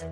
This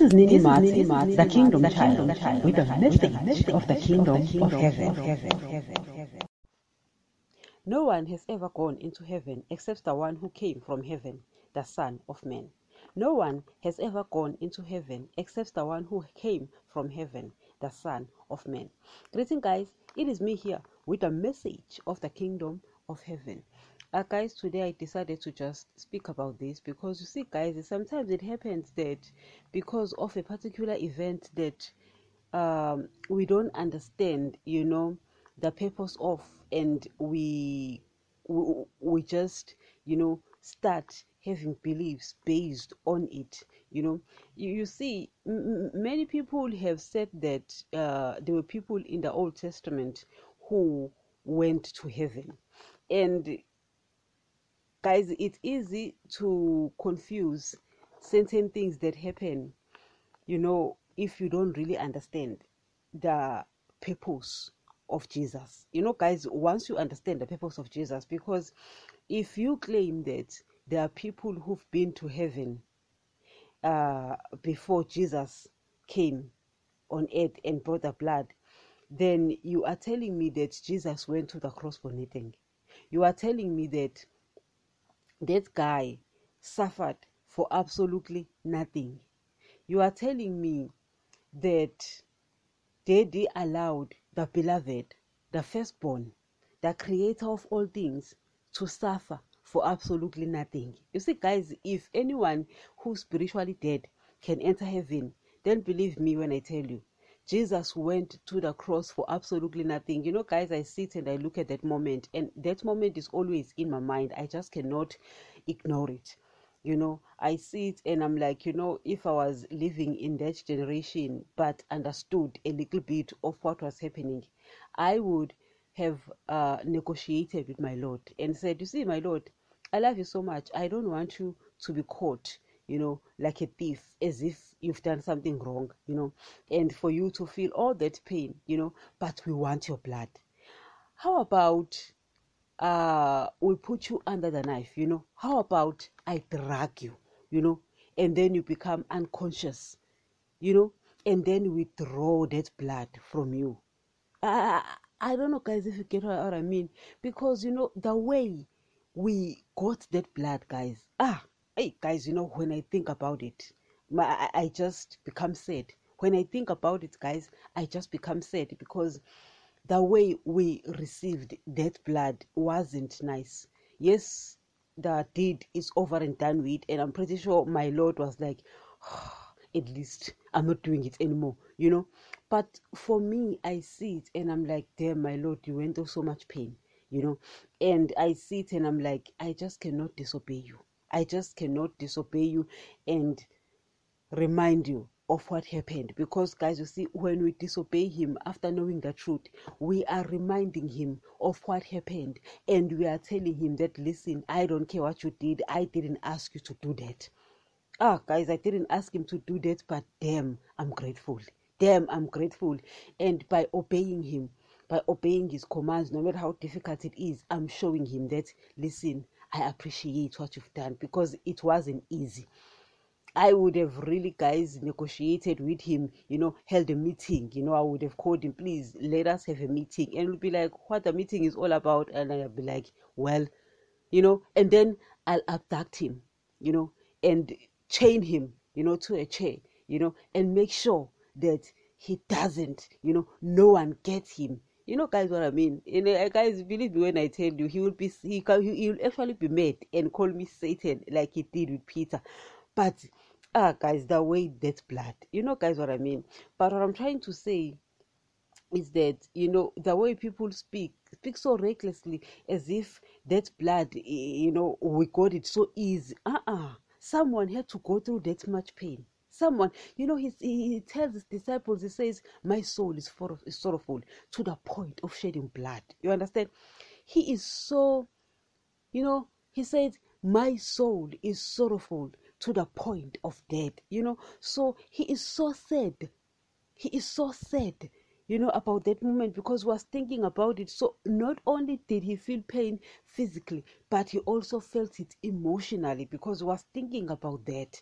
is Nini Mats, the Kingdom Child, with a message of the Kingdom of Heaven. No one has ever gone into heaven except the one who came from heaven, the Son of Man. No one has ever gone into heaven except the one who came from heaven, the Son of Man. Greeting, guys. It is me here with a message of the Kingdom of Heaven. Uh, guys, today I decided to just speak about this because you see, guys, sometimes it happens that because of a particular event that um, we don't understand, you know, the purpose of, and we we, we just, you know, start having beliefs based on it. You know, you, you see, m- many people have said that uh, there were people in the Old Testament who went to heaven, and guys it's easy to confuse certain things that happen you know if you don't really understand the purpose of jesus you know guys once you understand the purpose of jesus because if you claim that there are people who've been to heaven uh, before jesus came on earth and brought the blood then you are telling me that jesus went to the cross for nothing you are telling me that that guy suffered for absolutely nothing. You are telling me that Daddy allowed the beloved, the firstborn, the creator of all things, to suffer for absolutely nothing. You see, guys, if anyone who's spiritually dead can enter heaven, then believe me when I tell you, Jesus went to the cross for absolutely nothing. You know, guys, I sit and I look at that moment, and that moment is always in my mind. I just cannot ignore it. You know, I see it and I'm like, you know, if I was living in that generation but understood a little bit of what was happening, I would have uh, negotiated with my Lord and said, You see, my Lord, I love you so much. I don't want you to be caught you know, like a thief, as if you've done something wrong, you know, and for you to feel all that pain, you know, but we want your blood. How about uh we put you under the knife, you know? How about I drag you, you know, and then you become unconscious, you know, and then we draw that blood from you. I, I don't know, guys, if you get what I mean, because you know the way we got that blood, guys. Ah, hey guys you know when i think about it my, I, I just become sad when i think about it guys i just become sad because the way we received that blood wasn't nice yes the deed is over and done with and i'm pretty sure my lord was like oh, at least i'm not doing it anymore you know but for me i see it and i'm like damn my lord you went through so much pain you know and i see it and i'm like i just cannot disobey you I just cannot disobey you and remind you of what happened. Because, guys, you see, when we disobey Him after knowing the truth, we are reminding Him of what happened and we are telling Him that, listen, I don't care what you did, I didn't ask you to do that. Ah, guys, I didn't ask Him to do that, but damn, I'm grateful. Damn, I'm grateful. And by obeying Him, by obeying His commands, no matter how difficult it is, I'm showing Him that, listen, I appreciate what you've done because it wasn't easy. I would have really, guys, negotiated with him, you know, held a meeting. You know, I would have called him, please let us have a meeting. And it'll be like, what the meeting is all about. And I'll be like, well, you know, and then I'll abduct him, you know, and chain him, you know, to a chair, you know, and make sure that he doesn't, you know, no one gets him you know, guys, what I mean. You know, guys, believe me when I tell you, he will be he can he will actually be mad and call me Satan like he did with Peter. But ah, guys, the way that blood, you know, guys, what I mean. But what I'm trying to say is that you know the way people speak speak so recklessly as if that blood you know we got it so easy uh-uh someone had to go through that much pain. Someone you know he, he tells his disciples he says my soul is, of, is sorrowful to the point of shedding blood. You understand? He is so you know he says, my soul is sorrowful to the point of death you know? So he is so sad. He is so sad you know, about that moment because was thinking about it. So not only did he feel pain physically, but he also felt it emotionally because was thinking about that.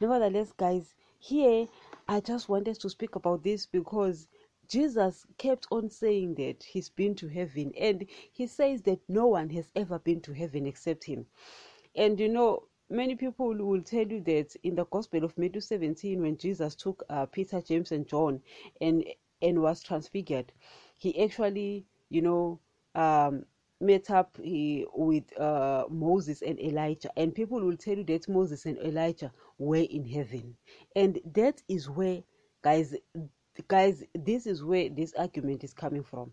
Nevertheless, guys, here I just wanted to speak about this because Jesus kept on saying that he's been to heaven, and he says that no one has ever been to heaven except him. And you know, many people will tell you that in the Gospel of Matthew 17, when Jesus took uh, Peter, James, and John and and was transfigured, he actually, you know, um, met up he, with uh, Moses and Elijah, and people will tell you that Moses and Elijah were in heaven, and that is where, guys, guys, this is where this argument is coming from.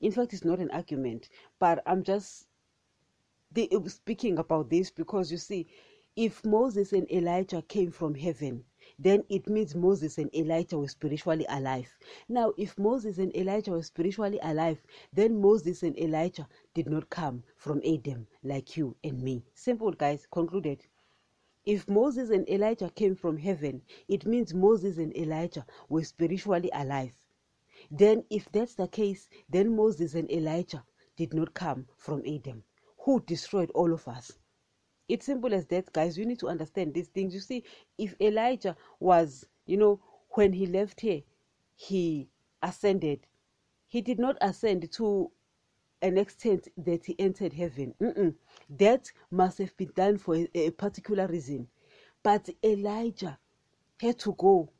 In fact, it's not an argument, but I'm just speaking about this because you see, if Moses and Elijah came from heaven, then it means Moses and Elijah were spiritually alive. Now, if Moses and Elijah were spiritually alive, then Moses and Elijah did not come from Adam like you and me. Simple, guys, concluded. If Moses and Elijah came from heaven, it means Moses and Elijah were spiritually alive. Then, if that's the case, then Moses and Elijah did not come from Adam, who destroyed all of us. It's simple as that, guys. You need to understand these things. You see, if Elijah was, you know, when he left here, he ascended. He did not ascend to an extent that he entered heaven. Mm-mm. That must have been done for a, a particular reason. But Elijah had to go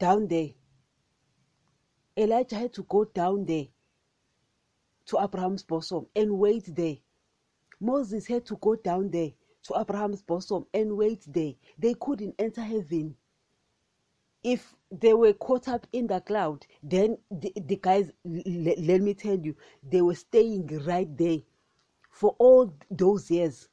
down there. Elijah had to go down there to Abraham's bosom and wait there. Moses had to go down there to Abraham's bosom and wait there. They couldn't enter heaven. If they were caught up in the cloud, then the, the guys, let me tell you, they were staying right there for all those years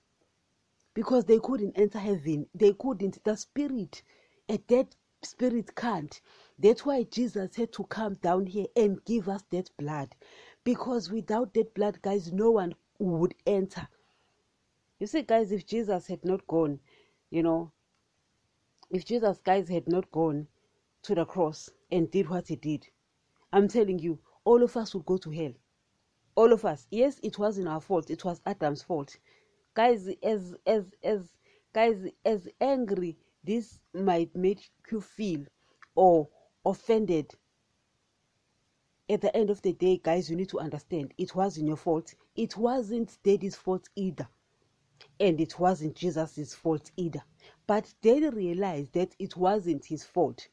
because they couldn't enter heaven. They couldn't. The spirit, a dead spirit can't. That's why Jesus had to come down here and give us that blood. Because without that blood, guys, no one would enter. You see, guys, if Jesus had not gone, you know, if Jesus, guys, had not gone to the cross and did what he did, I'm telling you, all of us would go to hell. All of us. Yes, it wasn't our fault. It was Adam's fault. Guys, as as as guys, as angry this might make you feel or offended. At the end of the day, guys, you need to understand it wasn't your fault. It wasn't daddy's fault either and it wasn't Jesus' fault either. But they realized that it wasn't his fault,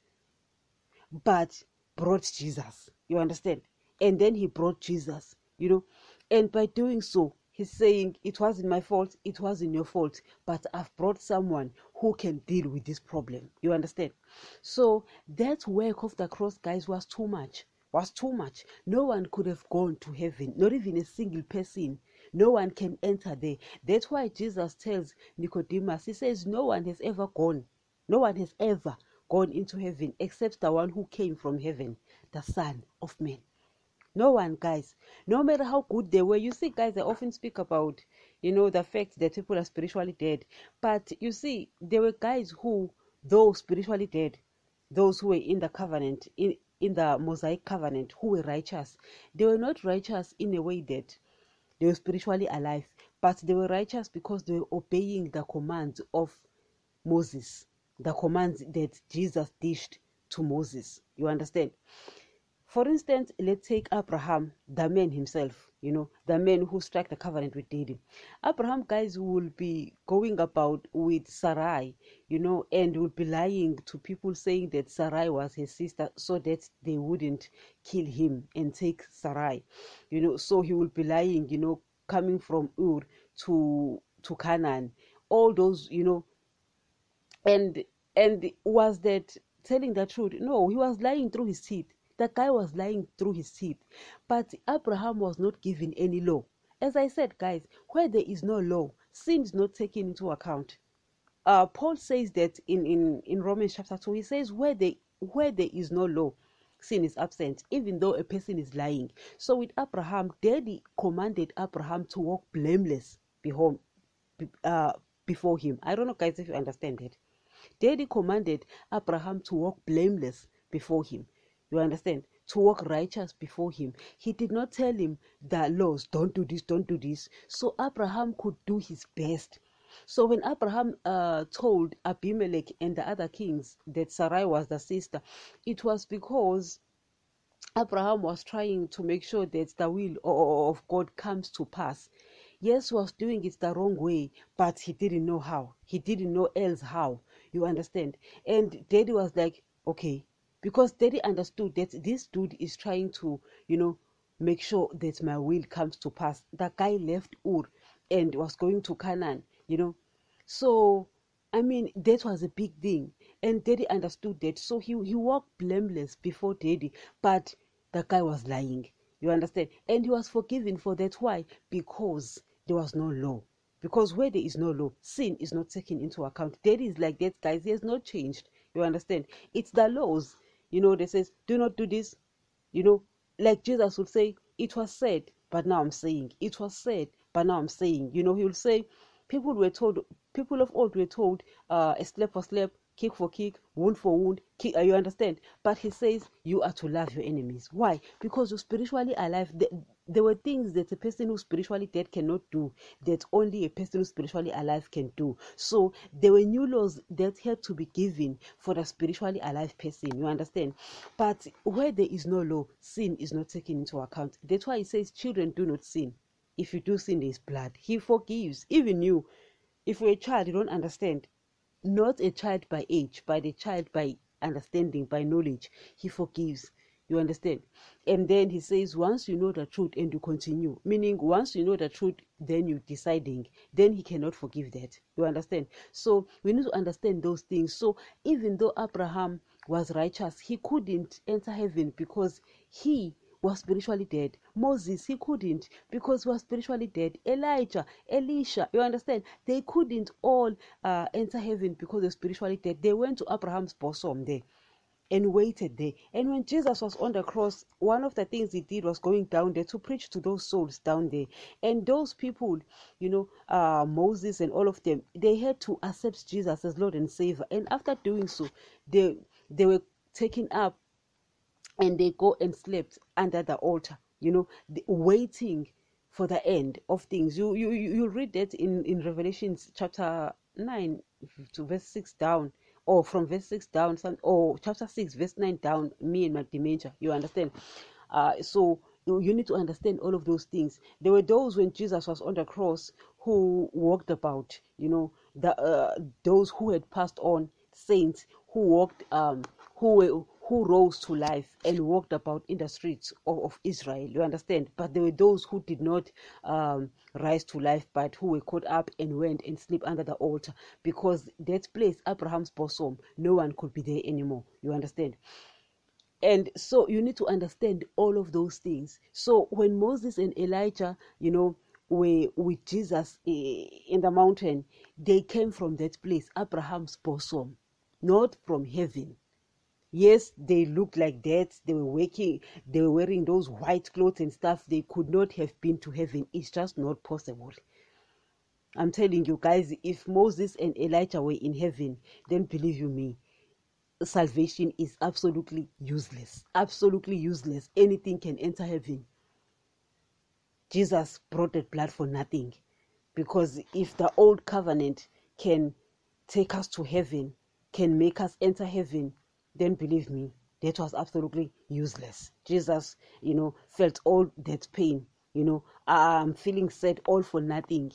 but brought Jesus. You understand? And then he brought Jesus, you know. And by doing so, he's saying, It wasn't my fault, it wasn't your fault, but I've brought someone who can deal with this problem. You understand? So that work of the cross, guys, was too much. Was too much. No one could have gone to heaven, not even a single person no one can enter there. That's why Jesus tells Nicodemus, He says, No one has ever gone, no one has ever gone into heaven except the one who came from heaven, the Son of Man. No one, guys. No matter how good they were. You see, guys, I often speak about, you know, the fact that people are spiritually dead. But you see, there were guys who, though spiritually dead, those who were in the covenant, in, in the Mosaic covenant, who were righteous, they were not righteous in a way that they were spiritually alive, but they were righteous because they were obeying the commands of Moses, the commands that Jesus dished to Moses. You understand? For instance, let's take Abraham, the man himself, you know, the man who struck the covenant with David. Abraham, guys, will be going about with Sarai, you know, and will be lying to people saying that Sarai was his sister so that they wouldn't kill him and take Sarai, you know. So he will be lying, you know, coming from Ur to to Canaan, all those, you know, and and was that telling the truth? No, he was lying through his teeth the guy was lying through his teeth. But Abraham was not given any law. As I said, guys, where there is no law, sin is not taken into account. Uh, Paul says that in, in, in Romans chapter 2, he says, where there, where there is no law, sin is absent, even though a person is lying. So with Abraham, daddy commanded Abraham to walk blameless before, uh, before him. I don't know, guys, if you understand it. Daddy commanded Abraham to walk blameless before him. You understand? to walk righteous before him. He did not tell him the laws, don't do this, don't do this. So Abraham could do his best. So when Abraham uh, told Abimelech and the other kings that Sarai was the sister, it was because Abraham was trying to make sure that the will of God comes to pass. Yes, was doing it the wrong way, but he didn't know how. He didn't know else how. You understand? And daddy was like, okay, because daddy understood that this dude is trying to, you know, make sure that my will comes to pass. That guy left Ur and was going to Canaan, you know. So, I mean, that was a big thing. And daddy understood that. So he, he walked blameless before daddy, but the guy was lying. You understand? And he was forgiven for that. Why? Because there was no law. Because where there is no law, sin is not taken into account. Daddy is like that, guys. He has not changed. You understand? It's the laws. You know, they says, do not do this. You know, like Jesus would say, it was said, but now I'm saying. It was said, but now I'm saying. You know, he will say, people were told, people of old were told, uh, a slap for slap, kick for kick, wound for wound. Kick, uh, you understand? But he says you are to love your enemies. Why? Because you're spiritually alive. There were things that a person who's spiritually dead cannot do that only a person who's spiritually alive can do. So there were new laws that had to be given for the spiritually alive person. You understand? But where there is no law, sin is not taken into account. That's why he says, Children, do not sin. If you do sin, there is blood. He forgives. Even you, if you're a child, you don't understand not a child by age, but a child by understanding, by knowledge. He forgives. You understand? And then he says, once you know the truth and you continue, meaning once you know the truth, then you're deciding, then he cannot forgive that. You understand? So we need to understand those things. So even though Abraham was righteous, he couldn't enter heaven because he was spiritually dead. Moses, he couldn't because he was spiritually dead. Elijah, Elisha, you understand? They couldn't all uh, enter heaven because they're spiritually dead. They went to Abraham's bosom there and waited there. And when Jesus was on the cross, one of the things he did was going down there to preach to those souls down there. And those people, you know, uh, Moses and all of them, they had to accept Jesus as Lord and Savior. And after doing so, they they were taken up and they go and slept under the altar you know waiting for the end of things you you you read that in in revelations chapter 9 to verse 6 down or from verse 6 down some or chapter 6 verse 9 down me and my dementia you understand? Uh so you need to understand all of those things. There were those when jesus was on the cross who walked about you know the uh, those who had passed on saints who walked um who were who rose to life and walked about in the streets of, of Israel. You understand? But there were those who did not um, rise to life, but who were caught up and went and sleep under the altar because that place, Abraham's bosom, no one could be there anymore. You understand? And so you need to understand all of those things. So when Moses and Elijah, you know, were with Jesus eh, in the mountain, they came from that place, Abraham's bosom, not from heaven yes they looked like that. They were waking they were wearing those white clothes and stuff. They could not have been to heaven. It's just not possible. I'm telling you guys if moses and elijah were in heaven then believe you me salvation is absolutely useless. Absolutely useless. Anything can enter heaven. Jesus brought that blood for nothing. Because if the old covenant can take us to heaven can make us enter heaven then believe me, that was absolutely useless. Jesus, you know, felt all that pain. You know, I'm feeling sad all for nothing.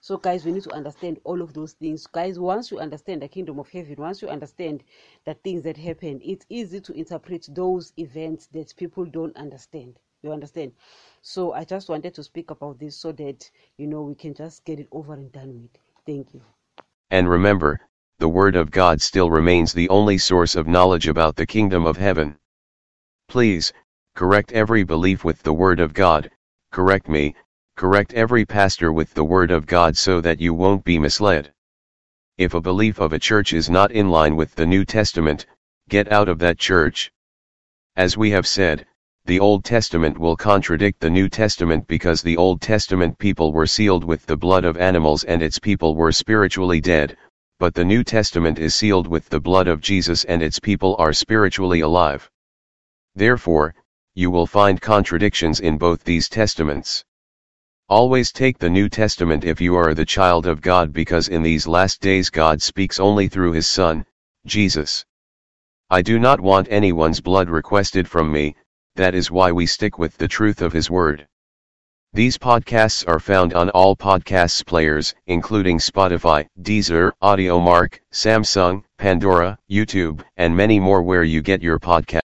So, guys, we need to understand all of those things. Guys, once you understand the kingdom of heaven, once you understand the things that happen, it's easy to interpret those events that people don't understand. You understand? So, I just wanted to speak about this so that, you know, we can just get it over and done with. Thank you. And remember, the Word of God still remains the only source of knowledge about the kingdom of heaven. Please, correct every belief with the Word of God, correct me, correct every pastor with the Word of God so that you won't be misled. If a belief of a church is not in line with the New Testament, get out of that church. As we have said, the Old Testament will contradict the New Testament because the Old Testament people were sealed with the blood of animals and its people were spiritually dead, but the New Testament is sealed with the blood of Jesus and its people are spiritually alive. Therefore, you will find contradictions in both these testaments. Always take the New Testament if you are the child of God because in these last days God speaks only through his Son, Jesus. I do not want anyone's blood requested from me, that is why we stick with the truth of his word. These podcasts are found on all podcasts players, including Spotify, Deezer, Audiomack, Samsung, Pandora, YouTube, and many more where you get your podcast.